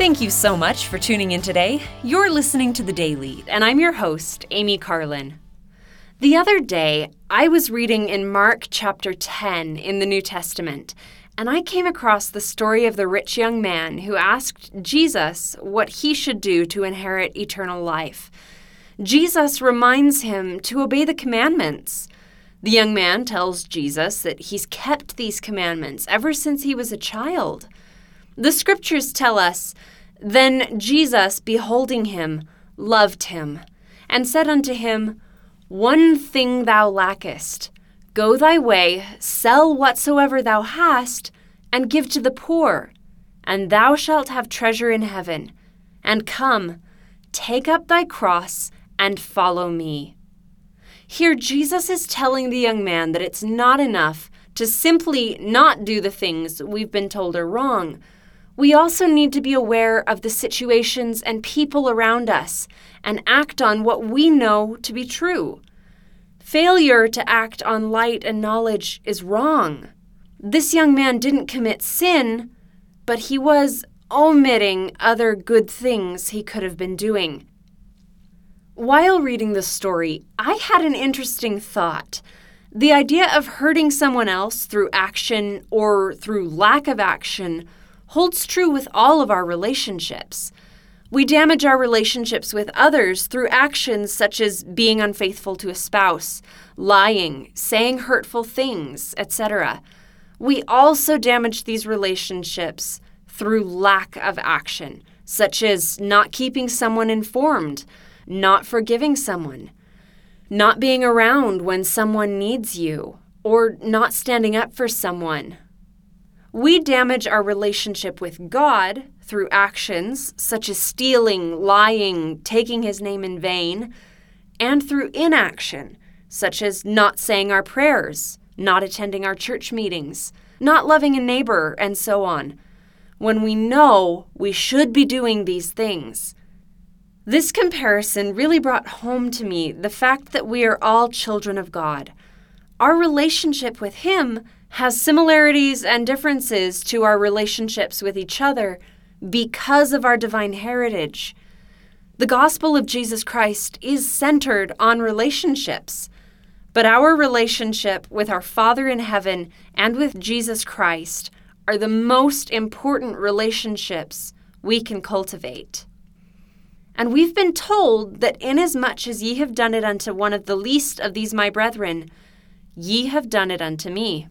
Thank you so much for tuning in today. You're listening to The Daily, and I'm your host, Amy Carlin. The other day, I was reading in Mark chapter 10 in the New Testament, and I came across the story of the rich young man who asked Jesus what he should do to inherit eternal life. Jesus reminds him to obey the commandments. The young man tells Jesus that he's kept these commandments ever since he was a child. The scriptures tell us Then Jesus, beholding him, loved him, and said unto him, One thing thou lackest. Go thy way, sell whatsoever thou hast, and give to the poor, and thou shalt have treasure in heaven. And come, take up thy cross, and follow me. Here, Jesus is telling the young man that it's not enough to simply not do the things we've been told are wrong we also need to be aware of the situations and people around us and act on what we know to be true. Failure to act on light and knowledge is wrong. This young man didn't commit sin, but he was omitting other good things he could have been doing. While reading the story, I had an interesting thought. The idea of hurting someone else through action or through lack of action holds true with all of our relationships. We damage our relationships with others through actions such as being unfaithful to a spouse, lying, saying hurtful things, etc. We also damage these relationships through lack of action, such as not keeping someone informed, not forgiving someone, not being around when someone needs you, or not standing up for someone, we damage our relationship with God through actions such as stealing, lying, taking his name in vain, and through inaction such as not saying our prayers, not attending our church meetings, not loving a neighbor, and so on, when we know we should be doing these things. This comparison really brought home to me the fact that we are all children of God. Our relationship with Him has similarities and differences to our relationships with each other because of our divine heritage. The gospel of Jesus Christ is centered on relationships, but our relationship with our Father in heaven and with Jesus Christ are the most important relationships we can cultivate. And we've been told that inasmuch as ye have done it unto one of the least of these my brethren, ye have done it unto me.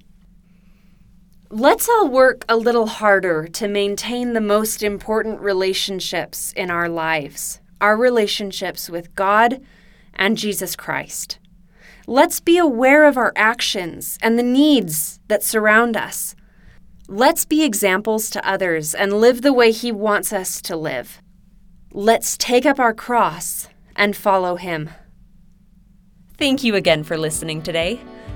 Let's all work a little harder to maintain the most important relationships in our lives our relationships with God and Jesus Christ. Let's be aware of our actions and the needs that surround us. Let's be examples to others and live the way He wants us to live. Let's take up our cross and follow Him. Thank you again for listening today.